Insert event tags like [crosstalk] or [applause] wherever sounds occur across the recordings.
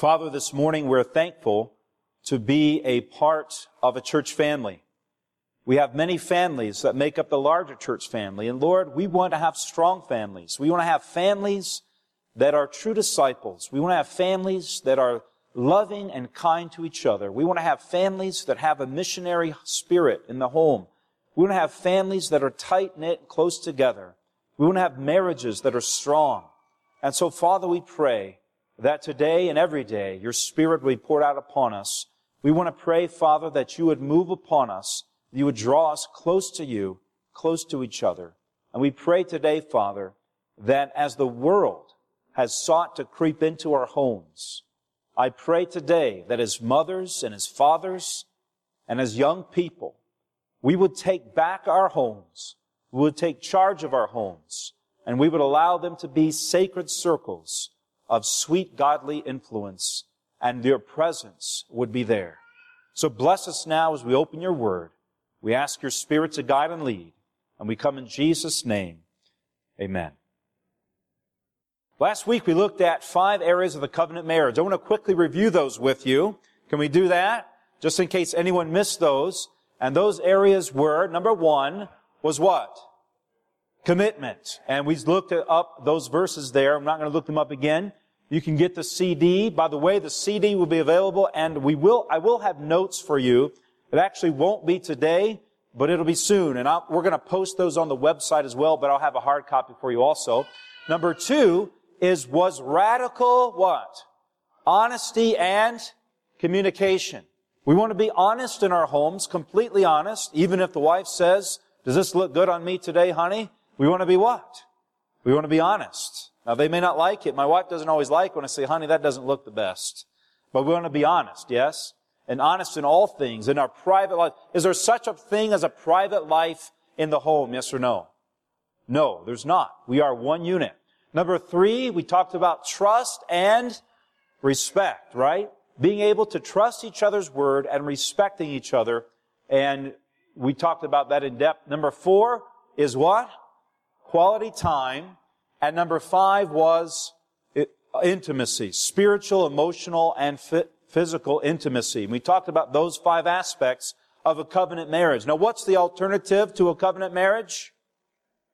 Father, this morning we're thankful to be a part of a church family. We have many families that make up the larger church family. And Lord, we want to have strong families. We want to have families that are true disciples. We want to have families that are loving and kind to each other. We want to have families that have a missionary spirit in the home. We want to have families that are tight knit, and close together. We want to have marriages that are strong. And so, Father, we pray that today and every day your Spirit will be poured out upon us. We want to pray, Father, that you would move upon us, that you would draw us close to you, close to each other. And we pray today, Father, that as the world has sought to creep into our homes, I pray today that as mothers and as fathers and as young people, we would take back our homes, we would take charge of our homes, and we would allow them to be sacred circles of sweet godly influence, and your presence would be there. So bless us now as we open your word. We ask your spirit to guide and lead, and we come in Jesus' name. Amen. Last week we looked at five areas of the covenant marriage. I want to quickly review those with you. Can we do that? Just in case anyone missed those. And those areas were, number one, was what? Commitment. And we looked up those verses there. I'm not going to look them up again. You can get the CD. By the way, the CD will be available and we will, I will have notes for you. It actually won't be today, but it'll be soon. And I'll, we're going to post those on the website as well, but I'll have a hard copy for you also. Number two, is was radical what? Honesty and communication. We want to be honest in our homes, completely honest, even if the wife says, does this look good on me today, honey? We want to be what? We want to be honest. Now they may not like it. My wife doesn't always like when I say, honey, that doesn't look the best. But we want to be honest, yes? And honest in all things, in our private life. Is there such a thing as a private life in the home, yes or no? No, there's not. We are one unit. Number three, we talked about trust and respect, right? Being able to trust each other's word and respecting each other. And we talked about that in depth. Number four is what? Quality time. And number five was intimacy, spiritual, emotional, and physical intimacy. We talked about those five aspects of a covenant marriage. Now, what's the alternative to a covenant marriage?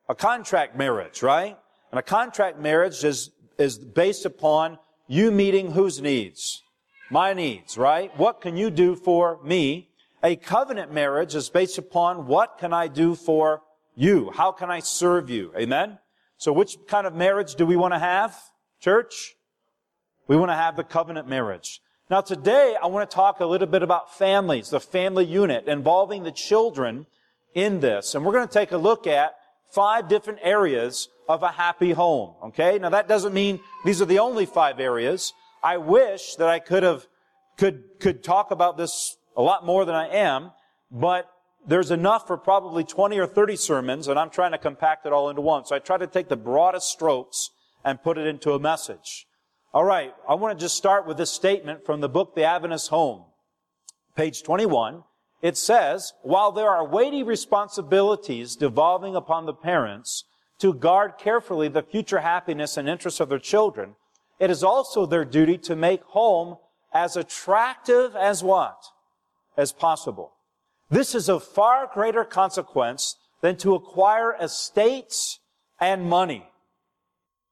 A contract marriage, right? And a contract marriage is, is based upon you meeting whose needs? My needs, right? What can you do for me? A covenant marriage is based upon what can I do for you? How can I serve you? Amen? So which kind of marriage do we want to have? Church? We want to have the covenant marriage. Now today I want to talk a little bit about families, the family unit involving the children in this. And we're going to take a look at five different areas of a happy home. Okay? Now that doesn't mean these are the only five areas. I wish that I could have, could, could talk about this a lot more than I am, but there's enough for probably 20 or 30 sermons, and I'm trying to compact it all into one. So I try to take the broadest strokes and put it into a message. All right, I want to just start with this statement from the book The Adventist Home, page 21. It says, while there are weighty responsibilities devolving upon the parents to guard carefully the future happiness and interests of their children, it is also their duty to make home as attractive as what? As possible. This is of far greater consequence than to acquire estates and money.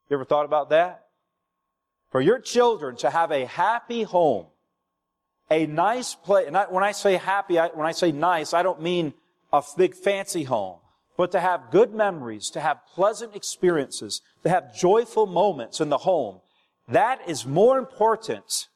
You ever thought about that? For your children to have a happy home a nice place, and I, when I say happy, I, when I say nice, I don't mean a big fancy home, but to have good memories, to have pleasant experiences, to have joyful moments in the home. That is more important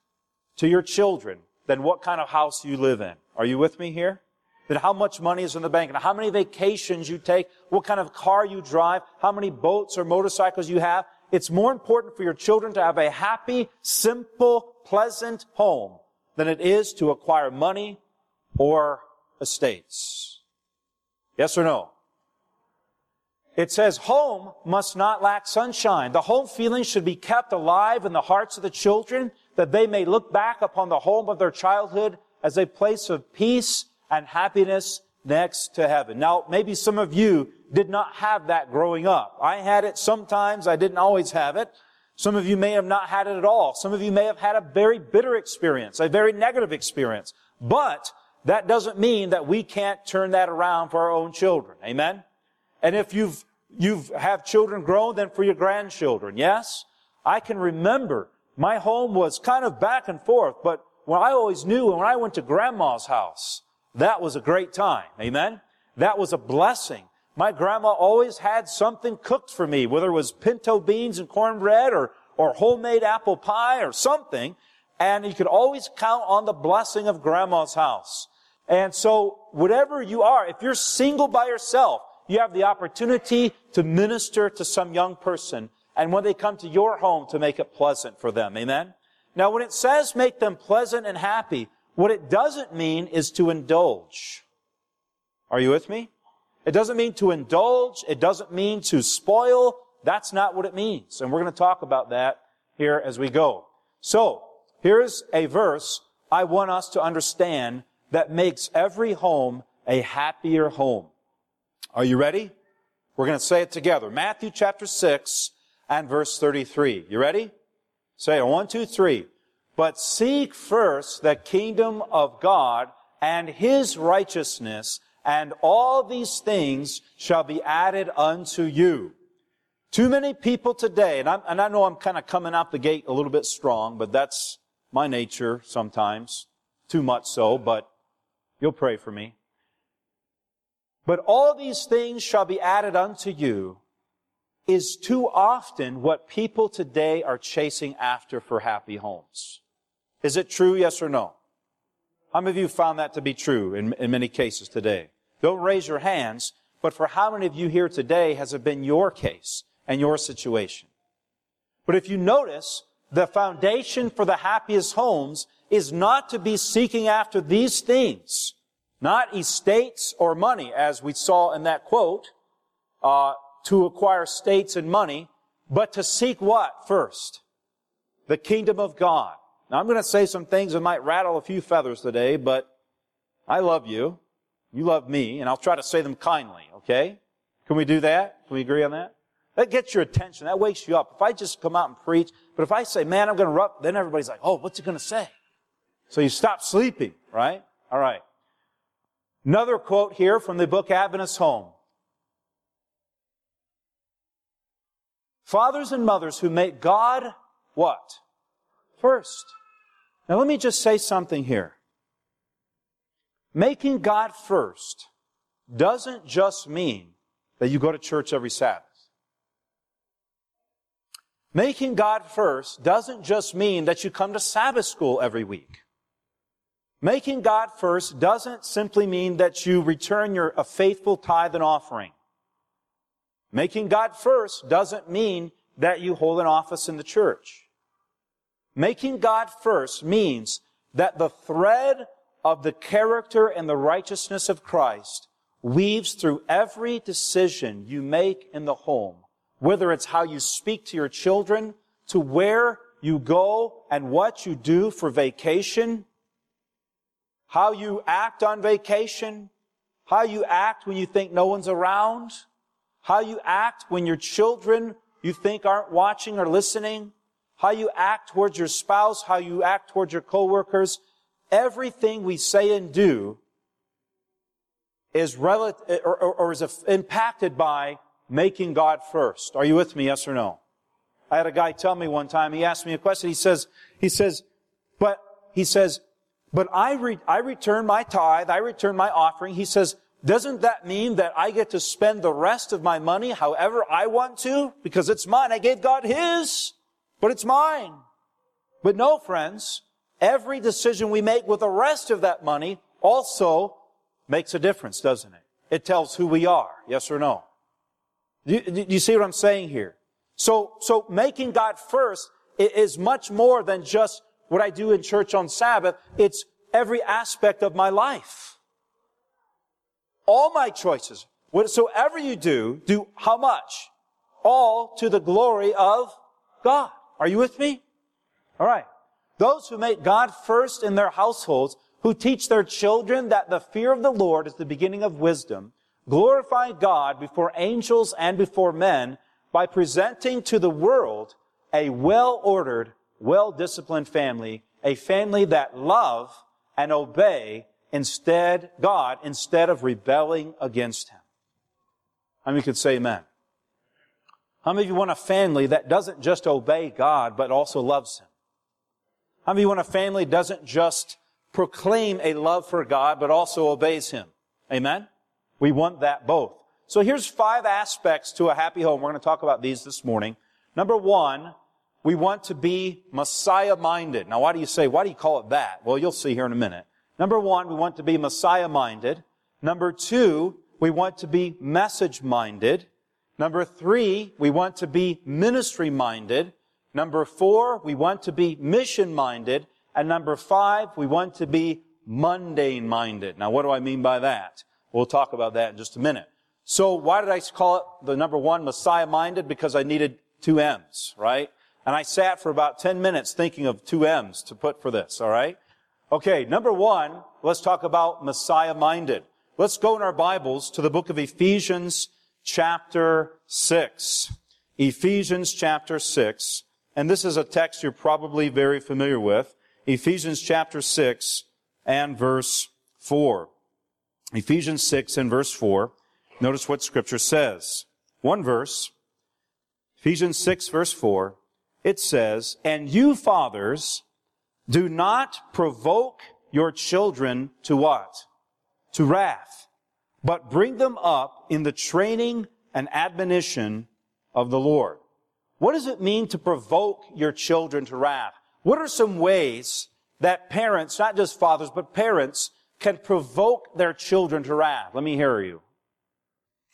to your children than what kind of house you live in. Are you with me here? Than how much money is in the bank and how many vacations you take, what kind of car you drive, how many boats or motorcycles you have. It's more important for your children to have a happy, simple, pleasant home than it is to acquire money or estates. Yes or no? It says home must not lack sunshine. The home feeling should be kept alive in the hearts of the children that they may look back upon the home of their childhood as a place of peace and happiness next to heaven. Now, maybe some of you did not have that growing up. I had it sometimes. I didn't always have it. Some of you may have not had it at all. Some of you may have had a very bitter experience, a very negative experience. But that doesn't mean that we can't turn that around for our own children. Amen? And if you've, you've have children grown, then for your grandchildren. Yes? I can remember my home was kind of back and forth, but when I always knew when I went to grandma's house, that was a great time. Amen? That was a blessing. My grandma always had something cooked for me, whether it was pinto beans and cornbread or, or homemade apple pie or something. And you could always count on the blessing of grandma's house. And so, whatever you are, if you're single by yourself, you have the opportunity to minister to some young person. And when they come to your home, to make it pleasant for them. Amen? Now, when it says make them pleasant and happy, what it doesn't mean is to indulge. Are you with me? It doesn't mean to indulge. It doesn't mean to spoil. That's not what it means. And we're going to talk about that here as we go. So, here's a verse I want us to understand that makes every home a happier home. Are you ready? We're going to say it together. Matthew chapter 6 and verse 33. You ready? Say it. One, two, three. But seek first the kingdom of God and his righteousness, and all these things shall be added unto you. Too many people today, and, and i know I'm kind of coming out the gate a little bit strong, but that's my nature sometimes. Too much so, but you'll pray for me. But all these things shall be added unto you is too often what people today are chasing after for happy homes. Is it true, yes or no? How many of you found that to be true in, in many cases today? Don't raise your hands, but for how many of you here today has it been your case and your situation? But if you notice, the foundation for the happiest homes is not to be seeking after these things, not estates or money, as we saw in that quote, uh, to acquire states and money, but to seek what first? The kingdom of God. Now I'm going to say some things that might rattle a few feathers today, but I love you. You love me, and I'll try to say them kindly, okay? Can we do that? Can we agree on that? That gets your attention. That wakes you up. If I just come out and preach, but if I say, man, I'm going to rub, then everybody's like, oh, what's he going to say? So you stop sleeping, right? All right. Another quote here from the book Adventist Home. Fathers and mothers who make God what? First. Now let me just say something here. Making God first doesn't just mean that you go to church every Sabbath. Making God first doesn't just mean that you come to Sabbath school every week. Making God first doesn't simply mean that you return your a faithful tithe and offering. Making God first doesn't mean that you hold an office in the church. Making God first means that the thread of the character and the righteousness of Christ weaves through every decision you make in the home, whether it's how you speak to your children, to where you go and what you do for vacation, how you act on vacation, how you act when you think no one's around, how you act when your children you think aren't watching or listening, how you act towards your spouse, how you act towards your coworkers, everything we say and do is relative or, or, or, is impacted by making God first. Are you with me? Yes or no? I had a guy tell me one time. He asked me a question. He says, he says, but he says, but I re, I return my tithe. I return my offering. He says, doesn't that mean that I get to spend the rest of my money however I want to? Because it's mine. I gave God His, but it's mine. But no, friends. Every decision we make with the rest of that money also makes a difference, doesn't it? It tells who we are, yes or no. Do you, do you see what I'm saying here? So, so making God first is much more than just what I do in church on Sabbath. It's every aspect of my life. All my choices, whatsoever you do, do how much? All to the glory of God. Are you with me? All right. Those who make God first in their households, who teach their children that the fear of the Lord is the beginning of wisdom, glorify God before angels and before men by presenting to the world a well-ordered, well-disciplined family, a family that love and obey instead, God, instead of rebelling against Him. How many could say amen? How many of you want a family that doesn't just obey God, but also loves Him? How many of you want a family that doesn't just proclaim a love for God, but also obeys Him? Amen? We want that both. So here's five aspects to a happy home. We're going to talk about these this morning. Number one, we want to be Messiah minded. Now, why do you say, why do you call it that? Well, you'll see here in a minute. Number one, we want to be Messiah minded. Number two, we want to be message minded. Number three, we want to be ministry minded. Number four, we want to be mission minded. And number five, we want to be mundane minded. Now, what do I mean by that? We'll talk about that in just a minute. So why did I call it the number one, Messiah minded? Because I needed two M's, right? And I sat for about 10 minutes thinking of two M's to put for this, alright? Okay, number one, let's talk about Messiah minded. Let's go in our Bibles to the book of Ephesians chapter 6. Ephesians chapter 6. And this is a text you're probably very familiar with. Ephesians chapter 6 and verse 4. Ephesians 6 and verse 4. Notice what scripture says. One verse. Ephesians 6 verse 4. It says, And you fathers, do not provoke your children to what? To wrath, but bring them up in the training and admonition of the Lord. What does it mean to provoke your children to wrath? What are some ways that parents, not just fathers, but parents, can provoke their children to wrath? Let me hear you.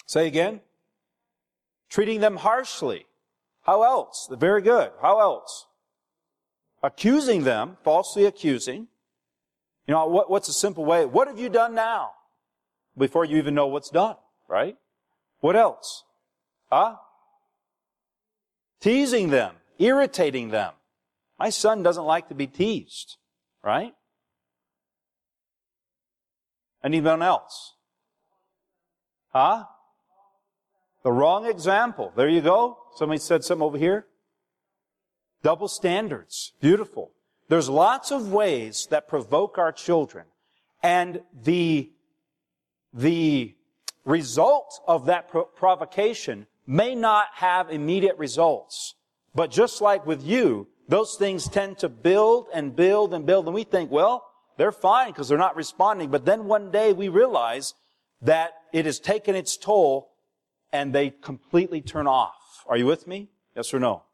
Say again. Treating them harshly. How else? Very good. How else? accusing them, falsely accusing. You know, what, what's a simple way? What have you done now? Before you even know what's done, right? What else? Huh? Teasing them, irritating them. My son doesn't like to be teased, right? Anyone else? Huh? The wrong example. There you go. Somebody said something over here. Double standards. Beautiful. There's lots of ways that provoke our children. And the, the result of that provocation may not have immediate results. But just like with you, those things tend to build and build and build. And we think, well, they're fine because they're not responding. But then one day we realize that it has taken its toll and they completely turn off. Are you with me? Yes or no?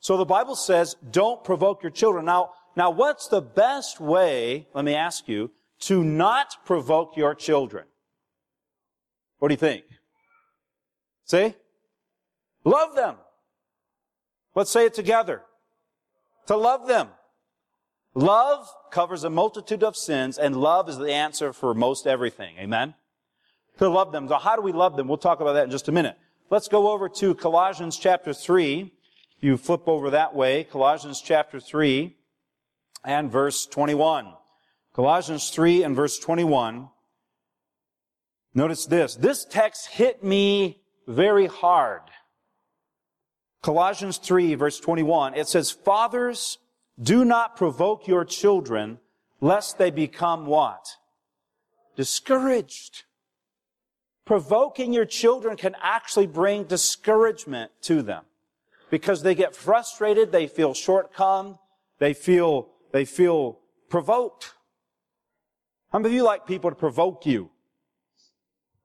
So the Bible says, don't provoke your children. Now, now what's the best way, let me ask you, to not provoke your children? What do you think? See? Love them. Let's say it together. To love them. Love covers a multitude of sins, and love is the answer for most everything. Amen? To love them. So how do we love them? We'll talk about that in just a minute. Let's go over to Colossians chapter 3 you flip over that way, Colossians chapter 3 and verse 21. Colossians 3 and verse 21. Notice this. This text hit me very hard. Colossians 3 verse 21. It says, Fathers, do not provoke your children lest they become what? Discouraged. Provoking your children can actually bring discouragement to them because they get frustrated, they feel shortcommed, they feel, they feel provoked. How many of you like people to provoke you?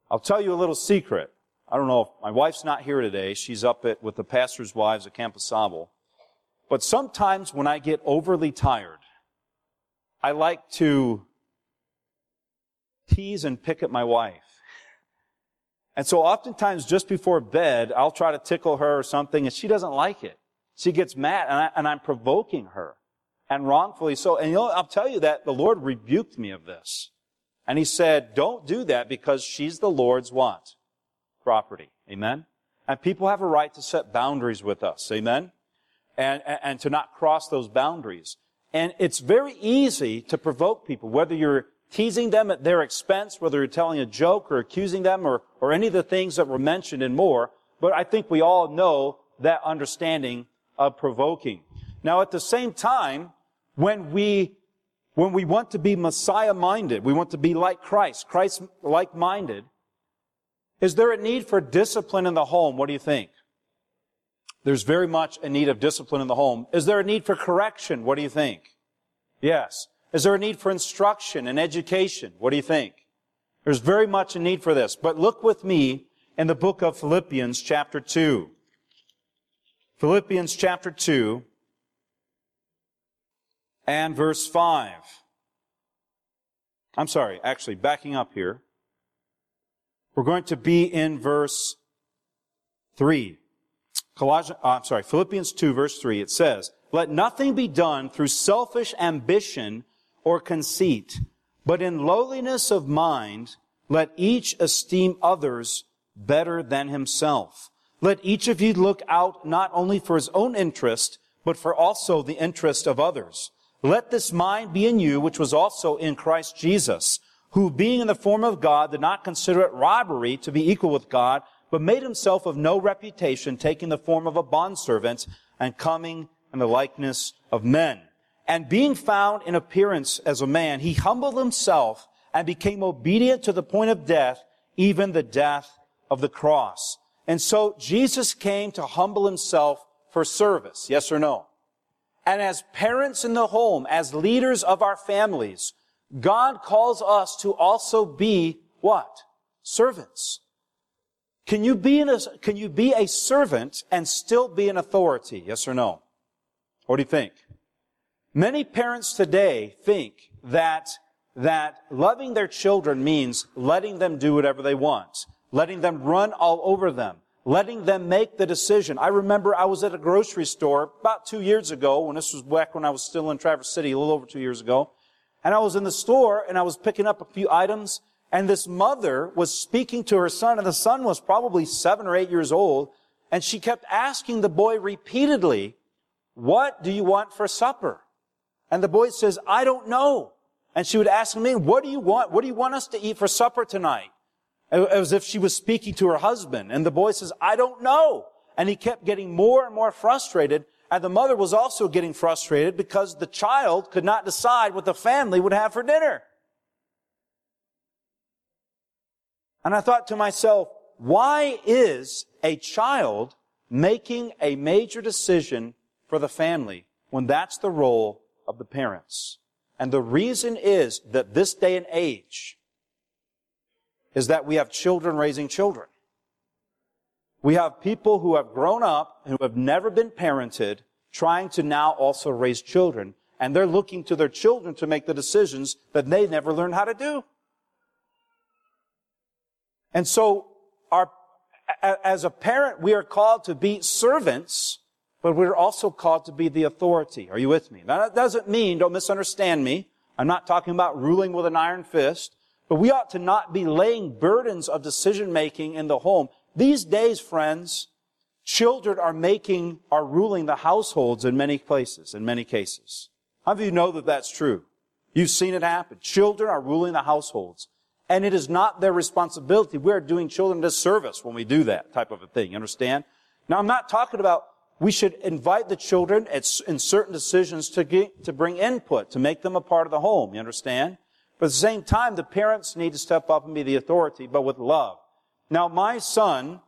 I'll tell you a little secret. I don't know if my wife's not here today. She's up at, with the pastor's wives at Camp Sable. But sometimes when I get overly tired, I like to tease and pick at my wife. And so oftentimes just before bed, I'll try to tickle her or something and she doesn't like it. She gets mad and, I, and I'm provoking her and wrongfully so. And you know, I'll tell you that the Lord rebuked me of this. And he said, don't do that because she's the Lord's what? Property. Amen? And people have a right to set boundaries with us. Amen? And, and, and to not cross those boundaries. And it's very easy to provoke people, whether you're teasing them at their expense, whether you're telling a joke or accusing them or, or any of the things that were mentioned and more. But I think we all know that understanding of provoking. Now, at the same time, when we, when we want to be Messiah minded, we want to be like Christ, Christ like minded, is there a need for discipline in the home? What do you think? There's very much a need of discipline in the home. Is there a need for correction? What do you think? Yes. Is there a need for instruction and education? What do you think? There's very much a need for this. But look with me in the book of Philippians chapter 2. Philippians chapter 2 and verse 5. I'm sorry, actually, backing up here. We're going to be in verse 3. Colossians, uh, I'm sorry, Philippians 2 verse 3. It says, Let nothing be done through selfish ambition or conceit, but in lowliness of mind, let each esteem others better than himself. Let each of you look out not only for his own interest, but for also the interest of others. Let this mind be in you, which was also in Christ Jesus, who being in the form of God did not consider it robbery to be equal with God, but made himself of no reputation, taking the form of a bondservant and coming in the likeness of men. And being found in appearance as a man, he humbled himself and became obedient to the point of death, even the death of the cross. And so Jesus came to humble himself for service. Yes or no? And as parents in the home, as leaders of our families, God calls us to also be what? Servants. Can you be in a, can you be a servant and still be an authority? Yes or no? What do you think? Many parents today think that, that loving their children means letting them do whatever they want, letting them run all over them, letting them make the decision. I remember I was at a grocery store about two years ago, when this was back when I was still in Traverse City, a little over two years ago, and I was in the store and I was picking up a few items and this mother was speaking to her son and the son was probably seven or eight years old and she kept asking the boy repeatedly, what do you want for supper? And the boy says, I don't know. And she would ask me, what do you want? What do you want us to eat for supper tonight? As if she was speaking to her husband. And the boy says, I don't know. And he kept getting more and more frustrated and the mother was also getting frustrated because the child could not decide what the family would have for dinner. And I thought to myself, why is a child making a major decision for the family when that's the role of the parents? And the reason is that this day and age is that we have children raising children. We have people who have grown up and who have never been parented trying to now also raise children. And they're looking to their children to make the decisions that they never learned how to do. And so our, as a parent, we are called to be servants, but we're also called to be the authority. Are you with me? Now, that doesn't mean, don't misunderstand me. I'm not talking about ruling with an iron fist, but we ought to not be laying burdens of decision making in the home. These days, friends, children are making, are ruling the households in many places, in many cases. How do you know that that's true? You've seen it happen. Children are ruling the households. And it is not their responsibility. We're doing children disservice when we do that type of a thing. You understand? Now, I'm not talking about we should invite the children in certain decisions to, get, to bring input, to make them a part of the home. You understand? But at the same time, the parents need to step up and be the authority, but with love. Now, my son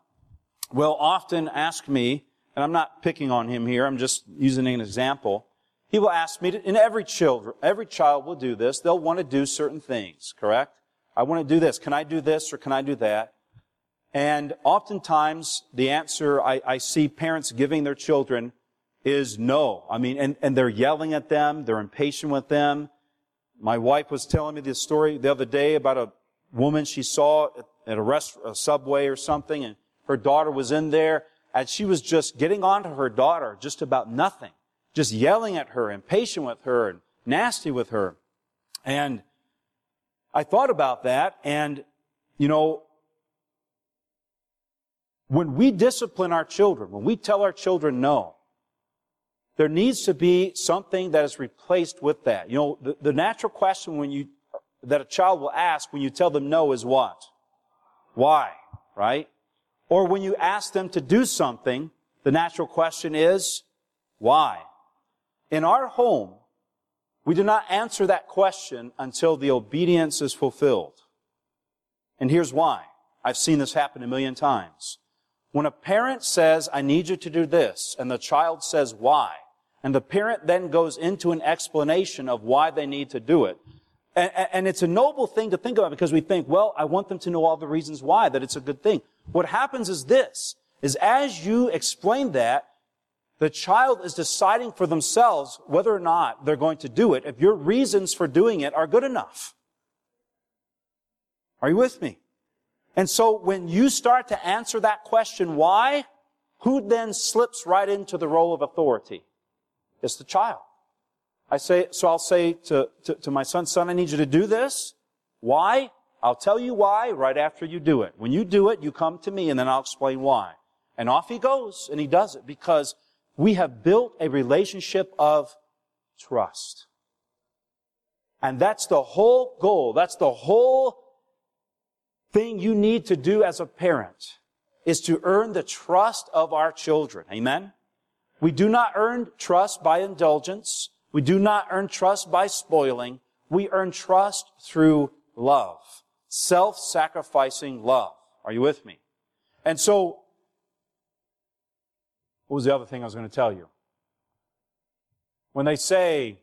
will often ask me, and I'm not picking on him here, I'm just using an example. He will ask me to, and every child, every child will do this. They'll want to do certain things, correct? I want to do this. Can I do this or can I do that? And oftentimes the answer I, I see parents giving their children is no. I mean, and, and they're yelling at them. They're impatient with them. My wife was telling me this story the other day about a woman she saw at a, rest, a subway or something, and her daughter was in there, and she was just getting on to her daughter just about nothing, just yelling at her, impatient with her, and nasty with her. And I thought about that, and you know, when we discipline our children, when we tell our children no, there needs to be something that is replaced with that. You know, the, the natural question when you that a child will ask when you tell them no is what? Why? Right? Or when you ask them to do something, the natural question is, Why? In our home, we do not answer that question until the obedience is fulfilled. And here's why. I've seen this happen a million times. When a parent says, I need you to do this, and the child says, why? And the parent then goes into an explanation of why they need to do it. And, and, it's a noble thing to think about because we think, well, I want them to know all the reasons why, that it's a good thing. What happens is this, is as you explain that, the child is deciding for themselves whether or not they're going to do it if your reasons for doing it are good enough. Are you with me? And so when you start to answer that question, why, who then slips right into the role of authority? It's the child. I say, so I'll say to, to, to, my son, son, I need you to do this. Why? I'll tell you why right after you do it. When you do it, you come to me and then I'll explain why. And off he goes and he does it because we have built a relationship of trust. And that's the whole goal. That's the whole thing you need to do as a parent is to earn the trust of our children. Amen? We do not earn trust by indulgence. We do not earn trust by spoiling. We earn trust through love. Self-sacrificing love. Are you with me? And so, what was the other thing I was going to tell you? When they say,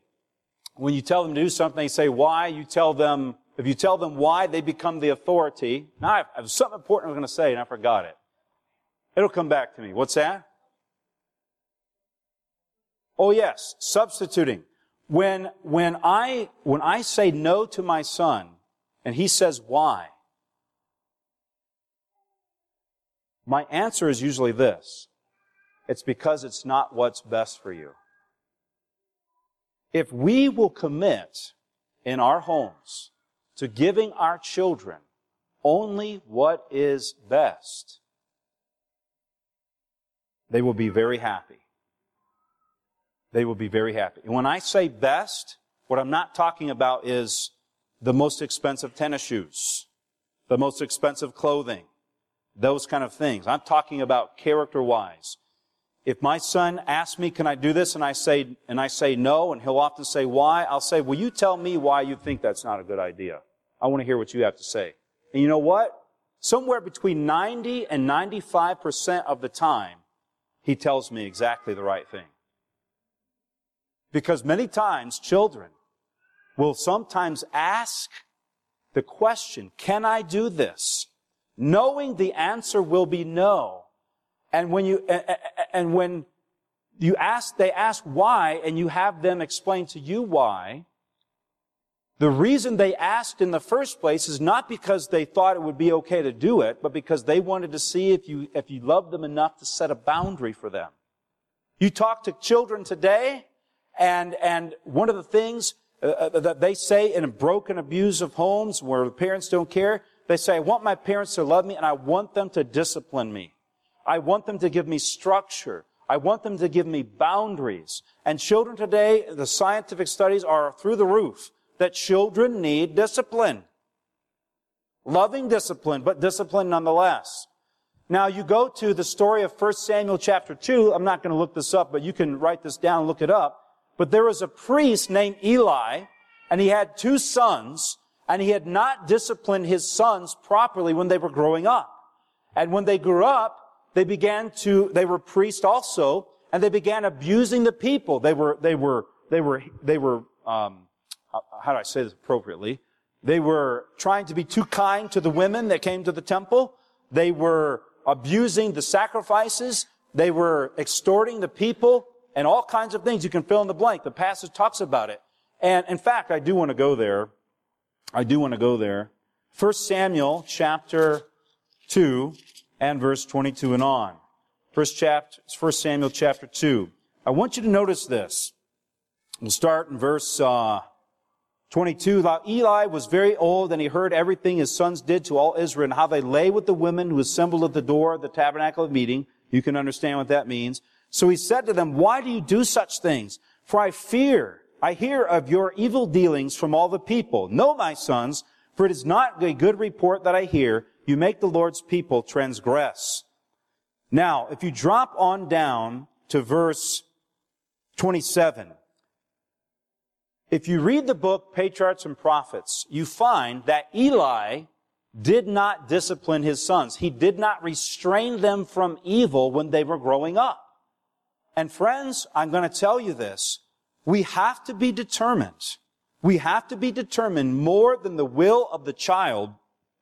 when you tell them to do something, they say why, you tell them, if you tell them why, they become the authority. Now, I have something important I was going to say and I forgot it. It'll come back to me. What's that? Oh yes, substituting. When, when I, when I say no to my son, and he says why, my answer is usually this. It's because it's not what's best for you. If we will commit in our homes to giving our children only what is best, they will be very happy they will be very happy. And when I say best, what I'm not talking about is the most expensive tennis shoes, the most expensive clothing, those kind of things. I'm talking about character wise. If my son asks me, can I do this? And I say, and I say no, and he'll often say why, I'll say, will you tell me why you think that's not a good idea? I want to hear what you have to say. And you know what? Somewhere between 90 and 95% of the time, he tells me exactly the right thing. Because many times children will sometimes ask the question, can I do this? Knowing the answer will be no. And when you, and when you ask, they ask why, and you have them explain to you why, the reason they asked in the first place is not because they thought it would be okay to do it, but because they wanted to see if you, if you loved them enough to set a boundary for them. You talk to children today, and, and one of the things uh, uh, that they say in broken, abusive homes where the parents don't care, they say, I want my parents to love me and I want them to discipline me. I want them to give me structure. I want them to give me boundaries. And children today, the scientific studies are through the roof that children need discipline. Loving discipline, but discipline nonetheless. Now you go to the story of 1 Samuel chapter 2. I'm not going to look this up, but you can write this down, look it up. But there was a priest named Eli, and he had two sons, and he had not disciplined his sons properly when they were growing up. And when they grew up, they began to, they were priests also, and they began abusing the people. They were, they were, they were, they were, um, how do I say this appropriately? They were trying to be too kind to the women that came to the temple. They were abusing the sacrifices. They were extorting the people and all kinds of things. You can fill in the blank. The passage talks about it. And in fact, I do want to go there. I do want to go there. First Samuel chapter 2 and verse 22 and on. First chapter, First Samuel chapter 2. I want you to notice this. We'll start in verse, uh, 22. Now Eli was very old and he heard everything his sons did to all Israel and how they lay with the women who assembled at the door of the tabernacle of meeting. You can understand what that means. So he said to them, why do you do such things? For I fear, I hear of your evil dealings from all the people. No, my sons, for it is not a good report that I hear. You make the Lord's people transgress. Now, if you drop on down to verse 27. If you read the book Patriarchs and Prophets, you find that Eli did not discipline his sons. He did not restrain them from evil when they were growing up. And friends, I'm going to tell you this. We have to be determined. We have to be determined more than the will of the child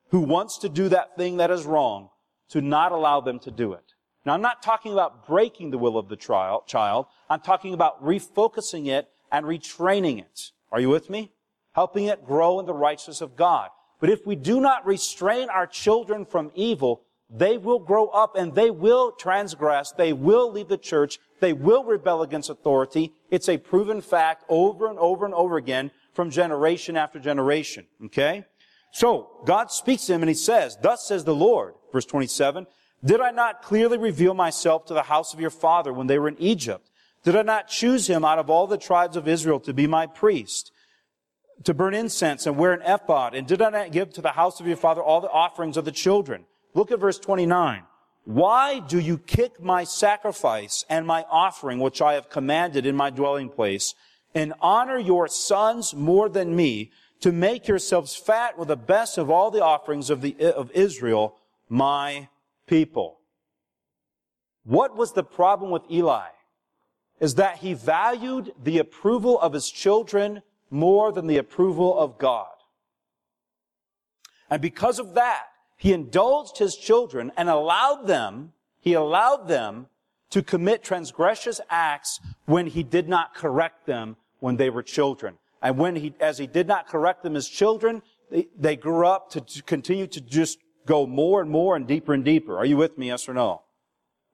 who wants to do that thing that is wrong to not allow them to do it. Now, I'm not talking about breaking the will of the child. I'm talking about refocusing it and retraining it. Are you with me? Helping it grow in the righteousness of God. But if we do not restrain our children from evil, they will grow up and they will transgress. They will leave the church. They will rebel against authority. It's a proven fact over and over and over again from generation after generation. Okay? So, God speaks to him and he says, Thus says the Lord, verse 27, Did I not clearly reveal myself to the house of your father when they were in Egypt? Did I not choose him out of all the tribes of Israel to be my priest? to burn incense and wear an ephod? And did I not give to the house of your father all the offerings of the children? Look at verse 29. Why do you kick my sacrifice and my offering, which I have commanded in my dwelling place, and honor your sons more than me, to make yourselves fat with the best of all the offerings of, the, of Israel, my people? What was the problem with Eli? Is that he valued the approval of his children more than the approval of God. And because of that, he indulged his children and allowed them, he allowed them to commit transgressious acts when he did not correct them when they were children. And when he, as he did not correct them as children, they, they grew up to, to continue to just go more and more and deeper and deeper. Are you with me? Yes or no?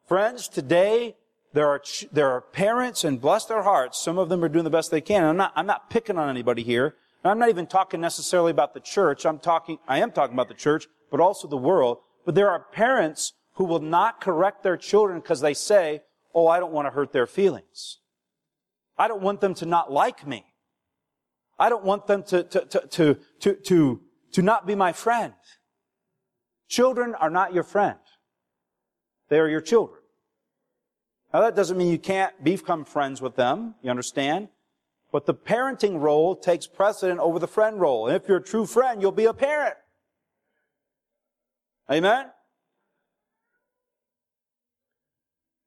Friends, today, there are, there are parents, and bless their hearts, some of them are doing the best they can. I'm not, I'm not picking on anybody here. I'm not even talking necessarily about the church. I'm talking, I am talking about the church, but also the world. But there are parents who will not correct their children because they say, oh, I don't want to hurt their feelings. I don't want them to not like me. I don't want them to, to, to, to, to, to, to not be my friend. Children are not your friend. They are your children. Now that doesn't mean you can't become friends with them. You understand? But the parenting role takes precedent over the friend role. And if you're a true friend, you'll be a parent. Amen?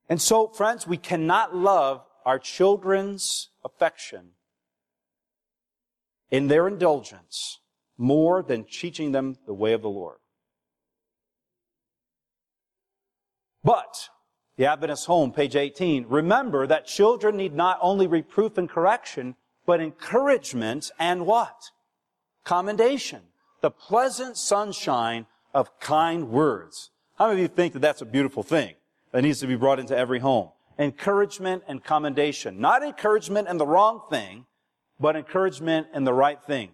And so, friends, we cannot love our children's affection in their indulgence more than teaching them the way of the Lord. But the Adventist Home, page 18. Remember that children need not only reproof and correction, but encouragement and what? Commendation. The pleasant sunshine of kind words. How many of you think that that's a beautiful thing that needs to be brought into every home? Encouragement and commendation. Not encouragement in the wrong thing, but encouragement in the right thing.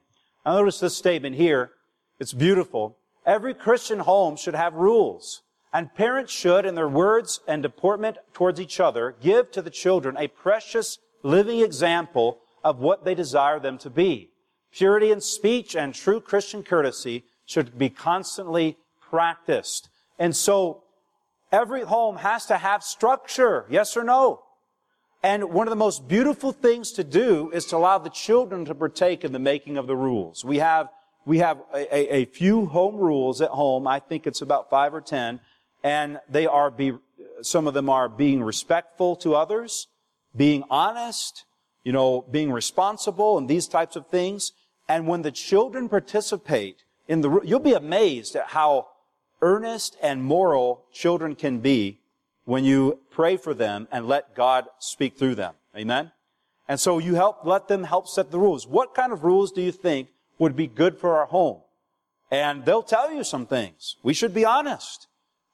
Now notice this statement here. It's beautiful. Every Christian home should have rules. And parents should, in their words and deportment towards each other, give to the children a precious living example of what they desire them to be. Purity in speech and true Christian courtesy should be constantly practiced. And so, every home has to have structure. Yes or no? And one of the most beautiful things to do is to allow the children to partake in the making of the rules. We have, we have a, a, a few home rules at home. I think it's about five or ten and they are be, some of them are being respectful to others, being honest, you know, being responsible and these types of things. And when the children participate in the, you'll be amazed at how earnest and moral children can be when you pray for them and let God speak through them. Amen? And so you help, let them help set the rules. What kind of rules do you think would be good for our home? And they'll tell you some things. We should be honest.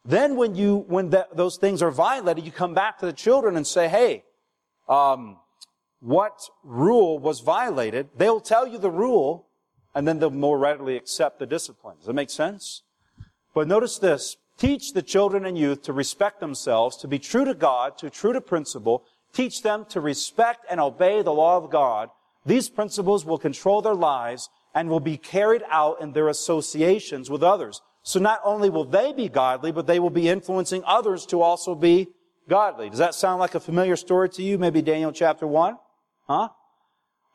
Then when you, when that, those things are violated, you come back to the children and say, hey, um, what rule was violated? They'll tell you the rule, and then they'll more readily accept the discipline. Does that make sense? But notice this. Teach the children and youth to respect themselves, to be true to God, to true to principle. Teach them to respect and obey the law of God. These principles will control their lives and will be carried out in their associations with others. So not only will they be godly, but they will be influencing others to also be godly. Does that sound like a familiar story to you? Maybe Daniel chapter 1? Huh?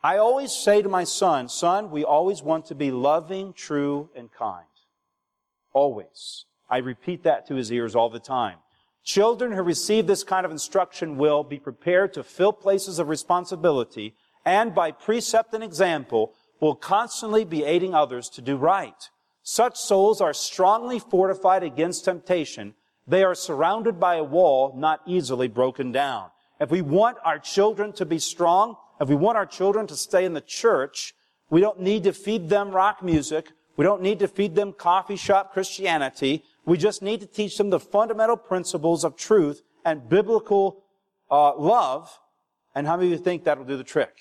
I always say to my son, son, we always want to be loving, true, and kind. Always. I repeat that to his ears all the time. Children who receive this kind of instruction will be prepared to fill places of responsibility and by precept and example will constantly be aiding others to do right. Such souls are strongly fortified against temptation. They are surrounded by a wall not easily broken down. If we want our children to be strong, if we want our children to stay in the church, we don't need to feed them rock music. We don't need to feed them coffee shop Christianity. We just need to teach them the fundamental principles of truth and biblical uh, love. And how many of you think that'll do the trick?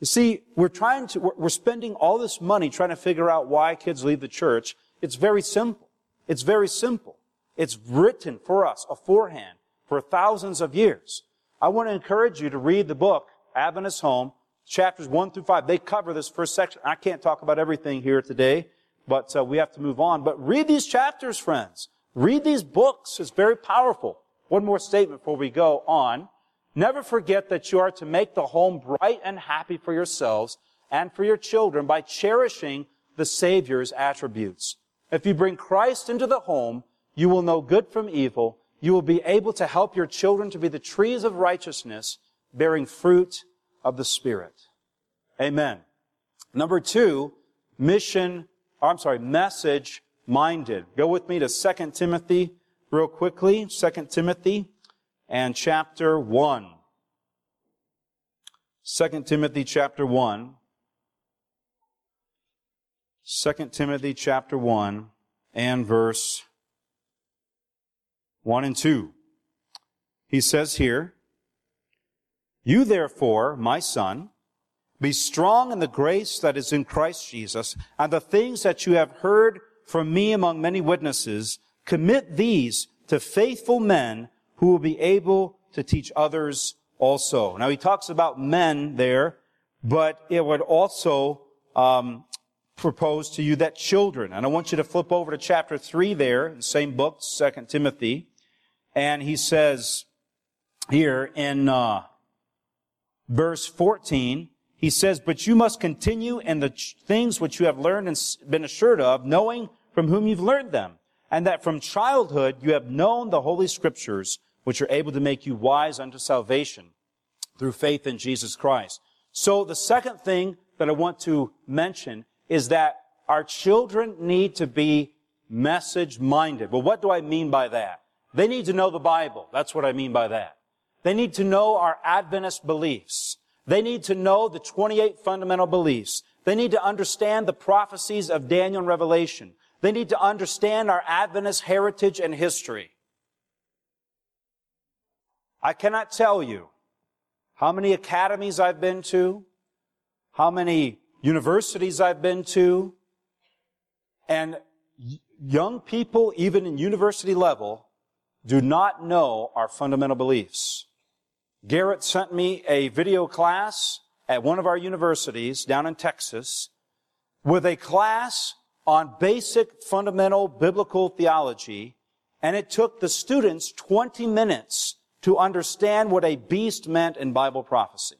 You see, we're trying to, we're spending all this money trying to figure out why kids leave the church. It's very simple. It's very simple. It's written for us aforehand for thousands of years. I want to encourage you to read the book, Adventist Home, chapters 1 through 5. They cover this first section. I can't talk about everything here today, but uh, we have to move on. But read these chapters, friends. Read these books. It's very powerful. One more statement before we go on. Never forget that you are to make the home bright and happy for yourselves and for your children by cherishing the Savior's attributes. If you bring Christ into the home, you will know good from evil. You will be able to help your children to be the trees of righteousness, bearing fruit of the Spirit. Amen. Number two, mission, I'm sorry, message minded. Go with me to 2 Timothy real quickly. 2 Timothy and chapter 1. 2 Timothy chapter 1. 2 Timothy chapter 1 and verse 1 and 2. He says here, You therefore, my son, be strong in the grace that is in Christ Jesus, and the things that you have heard from me among many witnesses, commit these to faithful men who will be able to teach others also. Now he talks about men there, but it would also um, propose to you that children. And I want you to flip over to chapter three there, the same book, Second Timothy, and he says here in uh, verse fourteen. He says, but you must continue in the things which you have learned and been assured of, knowing from whom you've learned them, and that from childhood you have known the Holy Scriptures, which are able to make you wise unto salvation through faith in Jesus Christ. So the second thing that I want to mention is that our children need to be message minded. Well, what do I mean by that? They need to know the Bible. That's what I mean by that. They need to know our Adventist beliefs. They need to know the 28 fundamental beliefs. They need to understand the prophecies of Daniel and Revelation. They need to understand our Adventist heritage and history. I cannot tell you how many academies I've been to, how many universities I've been to, and young people, even in university level, do not know our fundamental beliefs. Garrett sent me a video class at one of our universities down in Texas with a class on basic fundamental biblical theology, and it took the students 20 minutes to understand what a beast meant in Bible prophecy.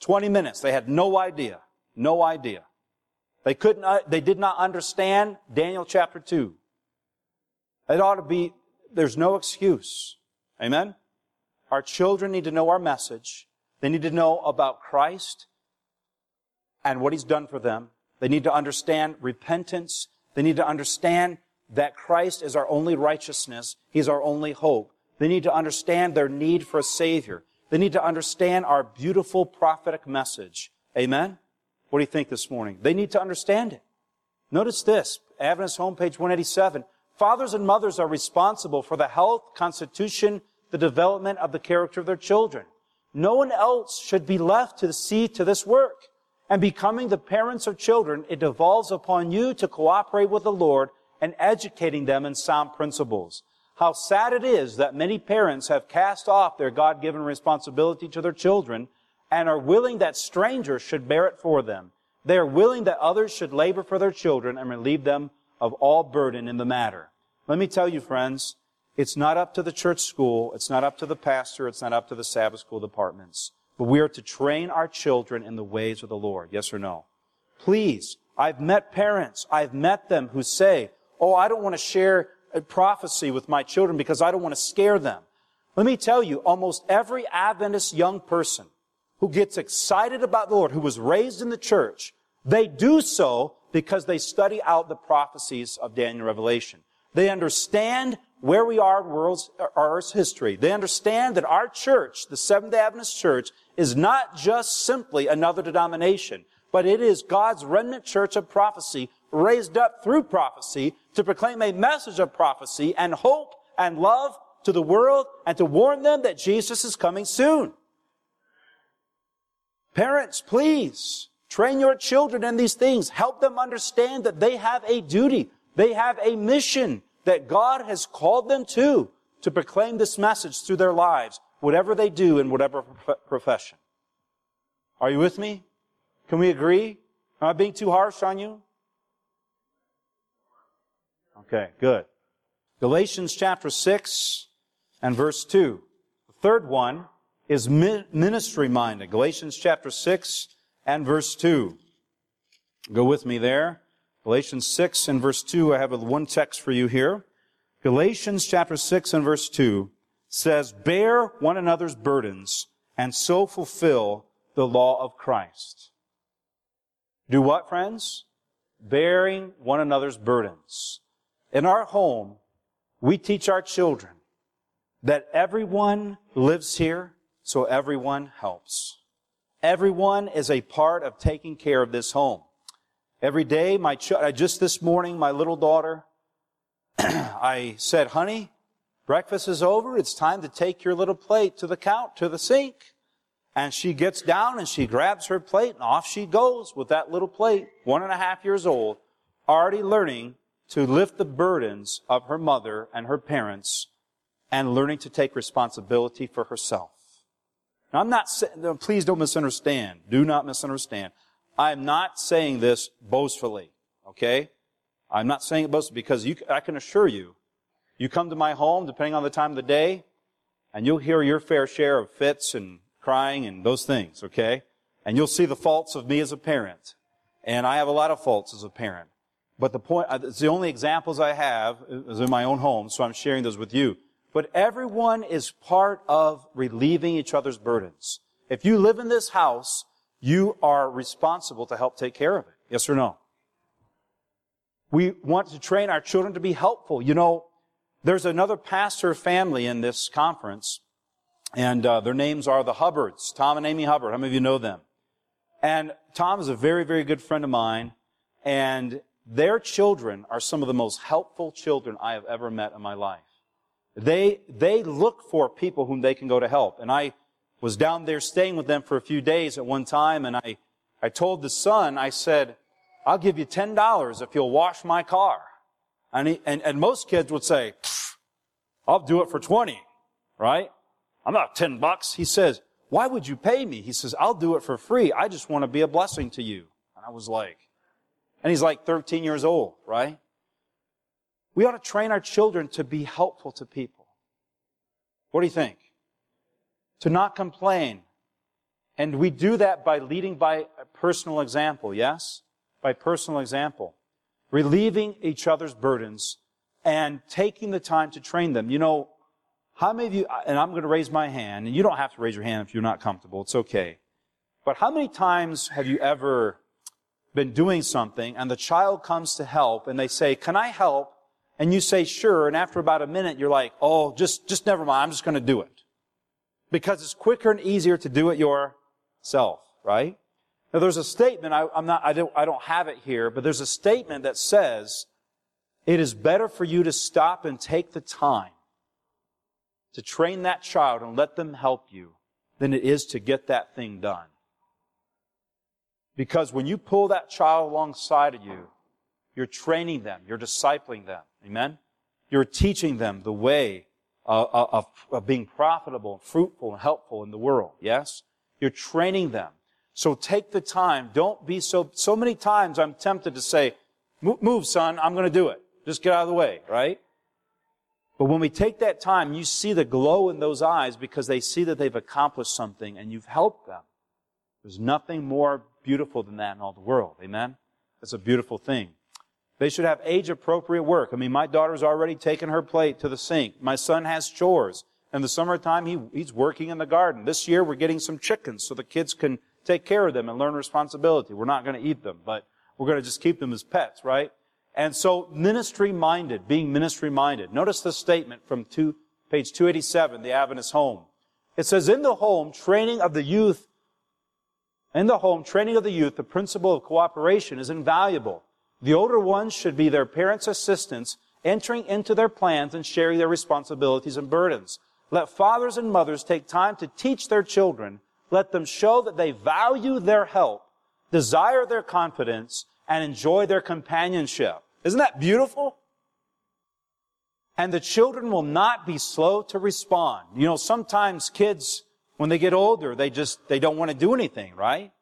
20 minutes. They had no idea. No idea. They couldn't, uh, they did not understand Daniel chapter 2. It ought to be, there's no excuse. Amen? Our children need to know our message. They need to know about Christ and what He's done for them. They need to understand repentance. They need to understand that Christ is our only righteousness. He's our only hope. They need to understand their need for a Savior. They need to understand our beautiful prophetic message. Amen? What do you think this morning? They need to understand it. Notice this, Adventist homepage 187. Fathers and mothers are responsible for the health, constitution, the development of the character of their children. No one else should be left to see to this work. And becoming the parents of children, it devolves upon you to cooperate with the Lord and educating them in sound principles. How sad it is that many parents have cast off their God-given responsibility to their children and are willing that strangers should bear it for them. They are willing that others should labor for their children and relieve them of all burden in the matter. Let me tell you, friends, It's not up to the church school. It's not up to the pastor. It's not up to the Sabbath school departments. But we are to train our children in the ways of the Lord. Yes or no? Please. I've met parents. I've met them who say, Oh, I don't want to share a prophecy with my children because I don't want to scare them. Let me tell you, almost every Adventist young person who gets excited about the Lord, who was raised in the church, they do so because they study out the prophecies of Daniel Revelation. They understand where we are in world's, our history. They understand that our church, the Seventh Adventist Church, is not just simply another denomination, but it is God's remnant church of prophecy raised up through prophecy to proclaim a message of prophecy and hope and love to the world and to warn them that Jesus is coming soon. Parents, please train your children in these things. Help them understand that they have a duty. They have a mission that God has called them to, to proclaim this message through their lives, whatever they do in whatever profession. Are you with me? Can we agree? Am I being too harsh on you? Okay, good. Galatians chapter 6 and verse 2. The third one is ministry minded. Galatians chapter 6 and verse 2. Go with me there. Galatians 6 and verse 2, I have one text for you here. Galatians chapter 6 and verse 2 says, Bear one another's burdens and so fulfill the law of Christ. Do what, friends? Bearing one another's burdens. In our home, we teach our children that everyone lives here, so everyone helps. Everyone is a part of taking care of this home. Every day, my ch- just this morning, my little daughter, [clears throat] I said, honey, breakfast is over. It's time to take your little plate to the count, to the sink. And she gets down and she grabs her plate and off she goes with that little plate, one and a half years old, already learning to lift the burdens of her mother and her parents and learning to take responsibility for herself. Now, I'm not saying, please don't misunderstand. Do not misunderstand. I'm not saying this boastfully, okay? I'm not saying it boastfully because you, I can assure you, you come to my home, depending on the time of the day, and you'll hear your fair share of fits and crying and those things, okay? And you'll see the faults of me as a parent. And I have a lot of faults as a parent. But the point, uh, it's the only examples I have is in my own home, so I'm sharing those with you. But everyone is part of relieving each other's burdens. If you live in this house, you are responsible to help take care of it. Yes or no? We want to train our children to be helpful. You know, there's another pastor family in this conference, and uh, their names are the Hubbards, Tom and Amy Hubbard. How many of you know them? And Tom is a very, very good friend of mine, and their children are some of the most helpful children I have ever met in my life. They, they look for people whom they can go to help. And I was down there staying with them for a few days at one time, and I, I told the son, I said, I'll give you $10 if you'll wash my car. And, he, and, and most kids would say, I'll do it for 20, right? I'm not 10 bucks. He says, why would you pay me? He says, I'll do it for free. I just want to be a blessing to you. And I was like, and he's like 13 years old, right? We ought to train our children to be helpful to people. What do you think? To not complain. And we do that by leading by personal example, yes? By personal example. Relieving each other's burdens and taking the time to train them. You know, how many of you, and I'm going to raise my hand, and you don't have to raise your hand if you're not comfortable, it's okay. But how many times have you ever been doing something and the child comes to help and they say, can I help? And you say, sure. And after about a minute, you're like, oh, just, just never mind. I'm just going to do it because it's quicker and easier to do it yourself, right? Now there's a statement, I, am not, I don't, I don't have it here, but there's a statement that says, it is better for you to stop and take the time to train that child and let them help you than it is to get that thing done. Because when you pull that child alongside of you, you're training them, you're discipling them. Amen? You're teaching them the way Uh, uh, of, of being profitable, and fruitful, and helpful in the world. Yes? You're training them. So take the time. Don't be so, so many times I'm tempted to say, move, son, I'm going to do it. Just get out of the way, right? But when we take that time, you see the glow in those eyes because they see that they've accomplished something and you've helped them. There's nothing more beautiful than that in all the world. Amen? It's a beautiful thing. They should have age appropriate work. I mean, my daughter's already taken her plate to the sink. My son has chores. In the summertime, he, he's working in the garden. This year, we're getting some chickens so the kids can take care of them and learn responsibility. We're not going to eat them, but we're going to just keep them as pets, right? And so ministry minded, being ministry minded. Notice the statement from two, page 287, the Adventist home. It says, in the home, training of the youth, in the home, training of the youth, the principle of cooperation is invaluable. The older ones should be their parents' assistants, entering into their plans and sharing their responsibilities and burdens. Let fathers and mothers take time to teach their children. Let them show that they value their help, desire their confidence, and enjoy their companionship. Isn't that beautiful? And the children will not be slow to respond. You know, sometimes kids, when they get older, they just, they don't want to do anything, right?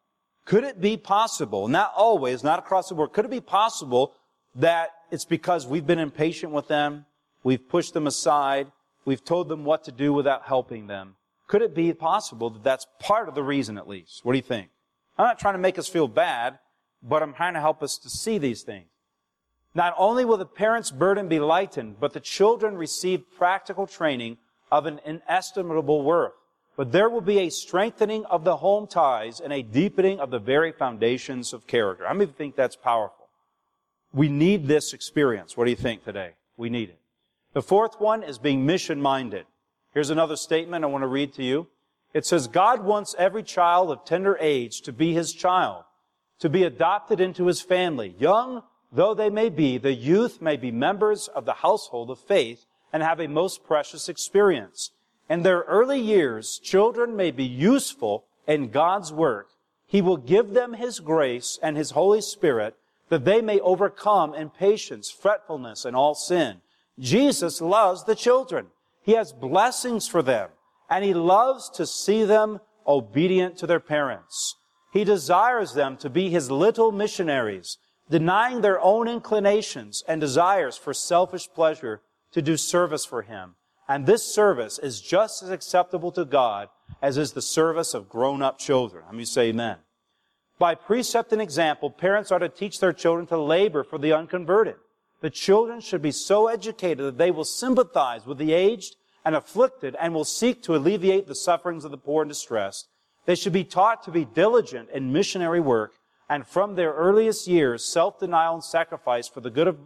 Could it be possible, not always, not across the board, could it be possible that it's because we've been impatient with them, we've pushed them aside, we've told them what to do without helping them? Could it be possible that that's part of the reason at least? What do you think? I'm not trying to make us feel bad, but I'm trying to help us to see these things. Not only will the parents' burden be lightened, but the children receive practical training of an inestimable worth. But there will be a strengthening of the home ties and a deepening of the very foundations of character. I many think that's powerful? We need this experience. What do you think today? We need it. The fourth one is being mission minded. Here's another statement I want to read to you. It says, God wants every child of tender age to be his child, to be adopted into his family, young though they may be, the youth may be members of the household of faith and have a most precious experience. In their early years, children may be useful in God's work. He will give them His grace and His Holy Spirit that they may overcome impatience, fretfulness, and all sin. Jesus loves the children. He has blessings for them, and He loves to see them obedient to their parents. He desires them to be His little missionaries denying their own inclinations and desires for selfish pleasure to do service for Him. And this service is just as acceptable to God as is the service of grown-up children. Let me say amen. By precept and example, parents are to teach their children to labor for the unconverted. The children should be so educated that they will sympathize with the aged and afflicted and will seek to alleviate the sufferings of the poor and distressed. They should be taught to be diligent in missionary work and from their earliest years, self-denial and sacrifice for the good of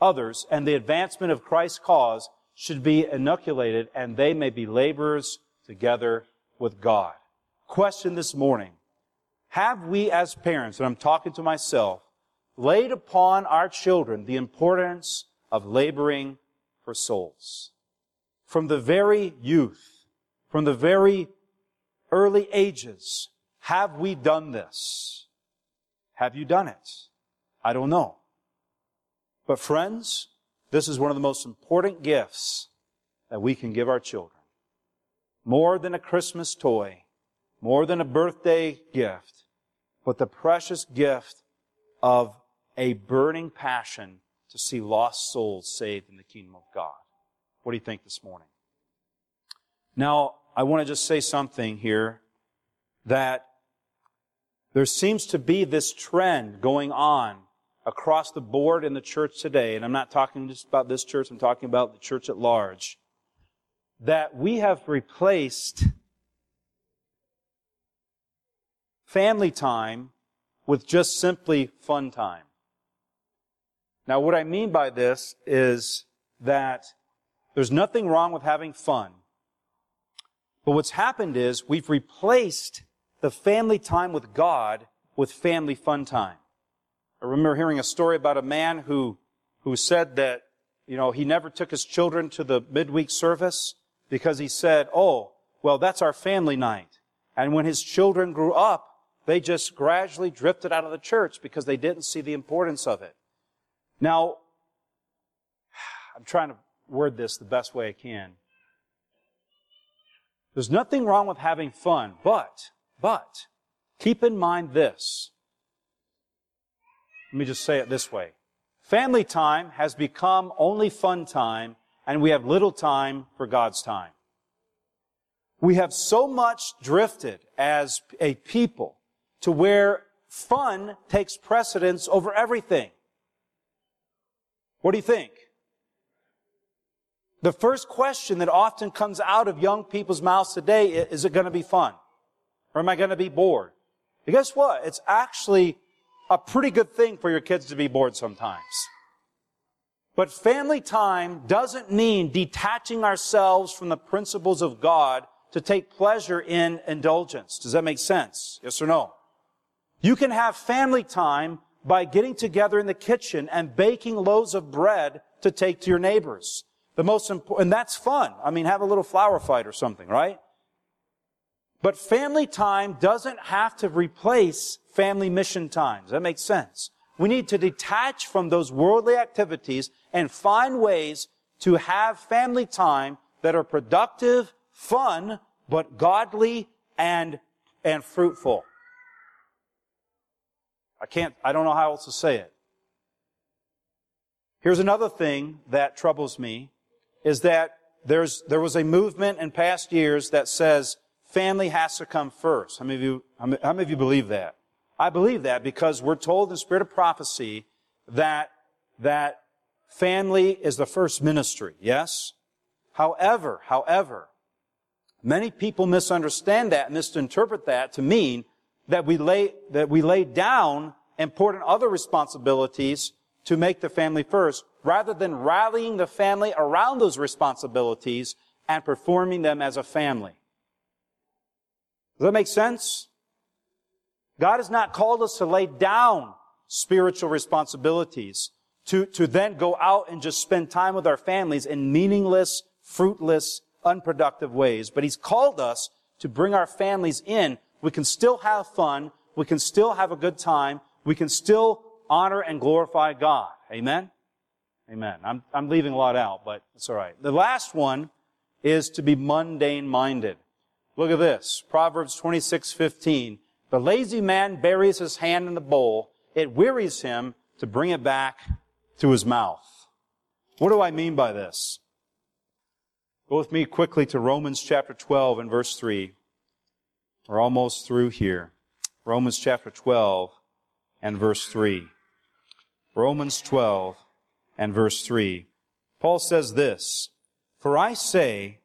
others and the advancement of Christ's cause should be inoculated and they may be laborers together with God. Question this morning. Have we as parents, and I'm talking to myself, laid upon our children the importance of laboring for souls? From the very youth, from the very early ages, have we done this? Have you done it? I don't know. But friends, this is one of the most important gifts that we can give our children. More than a Christmas toy, more than a birthday gift, but the precious gift of a burning passion to see lost souls saved in the kingdom of God. What do you think this morning? Now, I want to just say something here that there seems to be this trend going on across the board in the church today, and I'm not talking just about this church, I'm talking about the church at large, that we have replaced family time with just simply fun time. Now, what I mean by this is that there's nothing wrong with having fun. But what's happened is we've replaced the family time with God with family fun time. I remember hearing a story about a man who, who said that, you know, he never took his children to the midweek service because he said, oh, well, that's our family night. And when his children grew up, they just gradually drifted out of the church because they didn't see the importance of it. Now, I'm trying to word this the best way I can. There's nothing wrong with having fun, but but keep in mind this. Let me just say it this way. Family time has become only fun time and we have little time for God's time. We have so much drifted as a people to where fun takes precedence over everything. What do you think? The first question that often comes out of young people's mouths today is, is it going to be fun? Or am I going to be bored? And guess what? It's actually a pretty good thing for your kids to be bored sometimes. But family time doesn't mean detaching ourselves from the principles of God to take pleasure in indulgence. Does that make sense? Yes or no? You can have family time by getting together in the kitchen and baking loaves of bread to take to your neighbors. The most important, and that's fun. I mean, have a little flower fight or something, right? But family time doesn't have to replace family mission times. That makes sense? We need to detach from those worldly activities and find ways to have family time that are productive, fun, but godly and, and fruitful. I can't, I don't know how else to say it. Here's another thing that troubles me is that there's, there was a movement in past years that says family has to come first. How many of you, how many of you believe that? I believe that because we're told in spirit of prophecy that, that family is the first ministry. Yes? However, however, many people misunderstand that misinterpret that to mean that we lay, that we lay down important other responsibilities to make the family first, rather than rallying the family around those responsibilities and performing them as a family. Does that make sense? God has not called us to lay down spiritual responsibilities, to, to then go out and just spend time with our families in meaningless, fruitless, unproductive ways. But He's called us to bring our families in. We can still have fun. We can still have a good time. We can still honor and glorify God. Amen? Amen. I'm, I'm leaving a lot out, but it's alright. The last one is to be mundane minded. Look at this. Proverbs 26, 15. The lazy man buries his hand in the bowl. It wearies him to bring it back to his mouth. What do I mean by this? Go with me quickly to Romans chapter 12 and verse 3. We're almost through here. Romans chapter 12 and verse 3. Romans 12 and verse 3. Paul says this, For I say,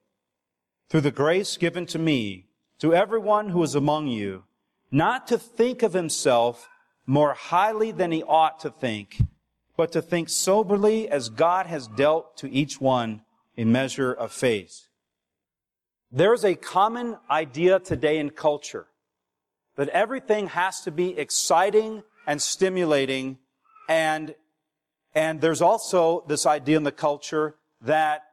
through the grace given to me, to everyone who is among you, not to think of himself more highly than he ought to think, but to think soberly as God has dealt to each one a measure of faith. There's a common idea today in culture that everything has to be exciting and stimulating and and there's also this idea in the culture that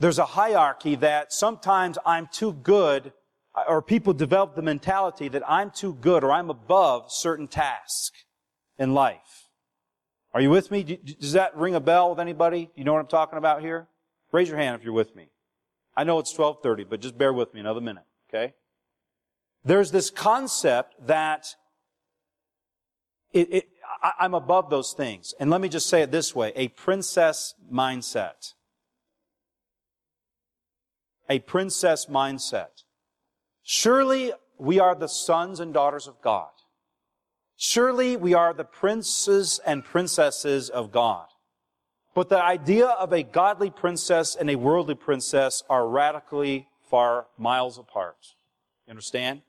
there's a hierarchy that sometimes I'm too good or people develop the mentality that I'm too good or I'm above certain tasks in life. Are you with me? Does that ring a bell with anybody? You know what I'm talking about here? Raise your hand if you're with me. I know it's 1230, but just bear with me another minute, okay? There's this concept that it, it, I, I'm above those things. And let me just say it this way, a princess mindset. A princess mindset. Surely we are the sons and daughters of God. Surely we are the princes and princesses of God. But the idea of a godly princess and a worldly princess are radically far miles apart. You understand?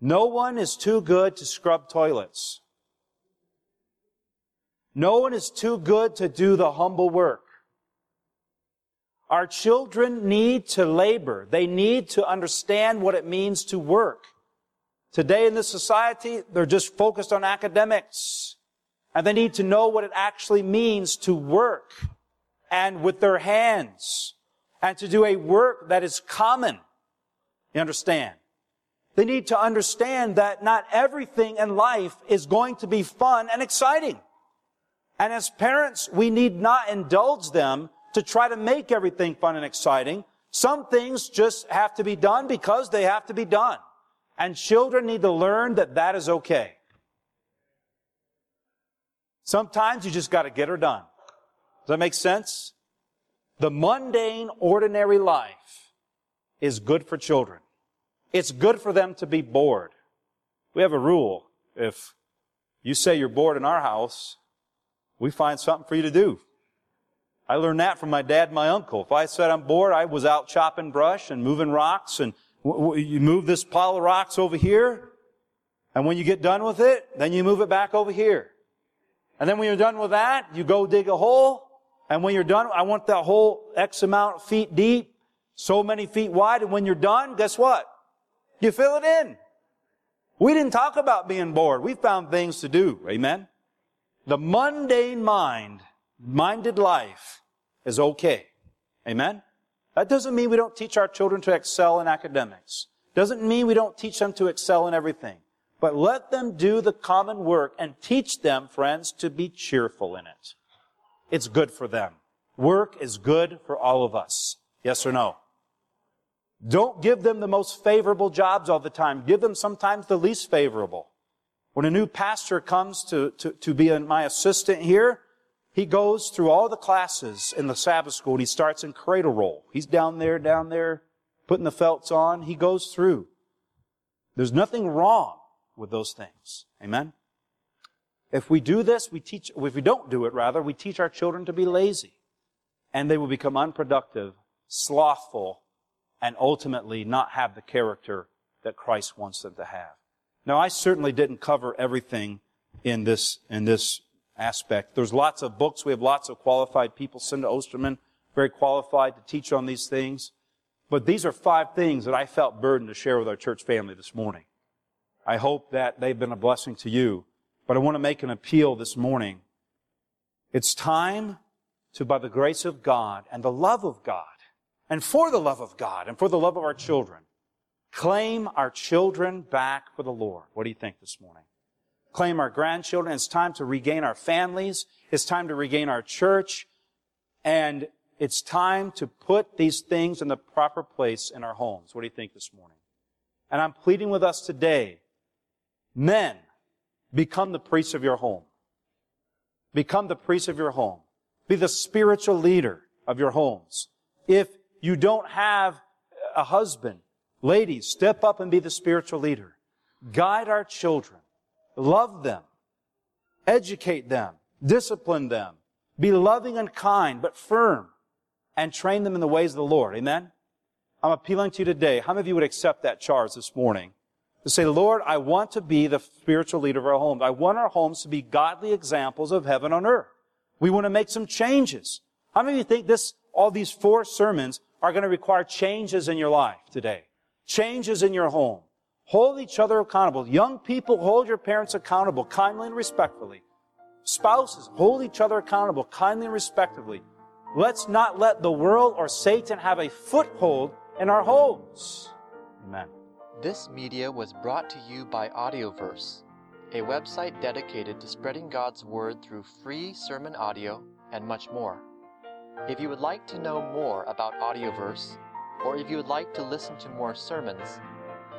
No one is too good to scrub toilets. No one is too good to do the humble work. Our children need to labor. They need to understand what it means to work. Today in this society, they're just focused on academics. And they need to know what it actually means to work and with their hands and to do a work that is common. You understand? They need to understand that not everything in life is going to be fun and exciting. And as parents, we need not indulge them to try to make everything fun and exciting. Some things just have to be done because they have to be done. And children need to learn that that is okay. Sometimes you just got to get her done. Does that make sense? The mundane, ordinary life is good for children. It's good for them to be bored. We have a rule. If you say you're bored in our house, we find something for you to do. I learned that from my dad and my uncle. If I said I'm bored, I was out chopping brush and moving rocks and you move this pile of rocks over here. And when you get done with it, then you move it back over here. And then when you're done with that, you go dig a hole. And when you're done, I want that hole X amount of feet deep, so many feet wide. And when you're done, guess what? You fill it in. We didn't talk about being bored. We found things to do. Amen. The mundane mind, minded life is okay. Amen. That doesn't mean we don't teach our children to excel in academics. Doesn't mean we don't teach them to excel in everything. But let them do the common work and teach them, friends, to be cheerful in it. It's good for them. Work is good for all of us. Yes or no? Don't give them the most favorable jobs all the time. Give them sometimes the least favorable. When a new pastor comes to, to, to be my assistant here, he goes through all the classes in the Sabbath school and he starts in cradle roll. He's down there, down there, putting the felts on. He goes through. There's nothing wrong with those things. Amen? If we do this, we teach, if we don't do it rather, we teach our children to be lazy. And they will become unproductive, slothful, and ultimately not have the character that Christ wants them to have. Now, I certainly didn't cover everything in this, in this aspect. There's lots of books. We have lots of qualified people. Cinda Osterman, very qualified to teach on these things. But these are five things that I felt burdened to share with our church family this morning. I hope that they've been a blessing to you. But I want to make an appeal this morning. It's time to, by the grace of God and the love of God, and for the love of God and for the love of our children, claim our children back for the Lord. What do you think this morning? Claim our grandchildren. It's time to regain our families. It's time to regain our church. And it's time to put these things in the proper place in our homes. What do you think this morning? And I'm pleading with us today. Men, become the priests of your home. Become the priest of your home. Be the spiritual leader of your homes. If you don't have a husband, ladies, step up and be the spiritual leader. Guide our children. Love them. Educate them. Discipline them. Be loving and kind, but firm. And train them in the ways of the Lord. Amen? I'm appealing to you today. How many of you would accept that charge this morning? To say, Lord, I want to be the spiritual leader of our homes. I want our homes to be godly examples of heaven on earth. We want to make some changes. How many of you think this, all these four sermons are going to require changes in your life today? Changes in your home. Hold each other accountable. Young people, hold your parents accountable kindly and respectfully. Spouses, hold each other accountable kindly and respectfully. Let's not let the world or Satan have a foothold in our homes. Amen. This media was brought to you by Audioverse, a website dedicated to spreading God's Word through free sermon audio and much more. If you would like to know more about Audioverse, or if you would like to listen to more sermons,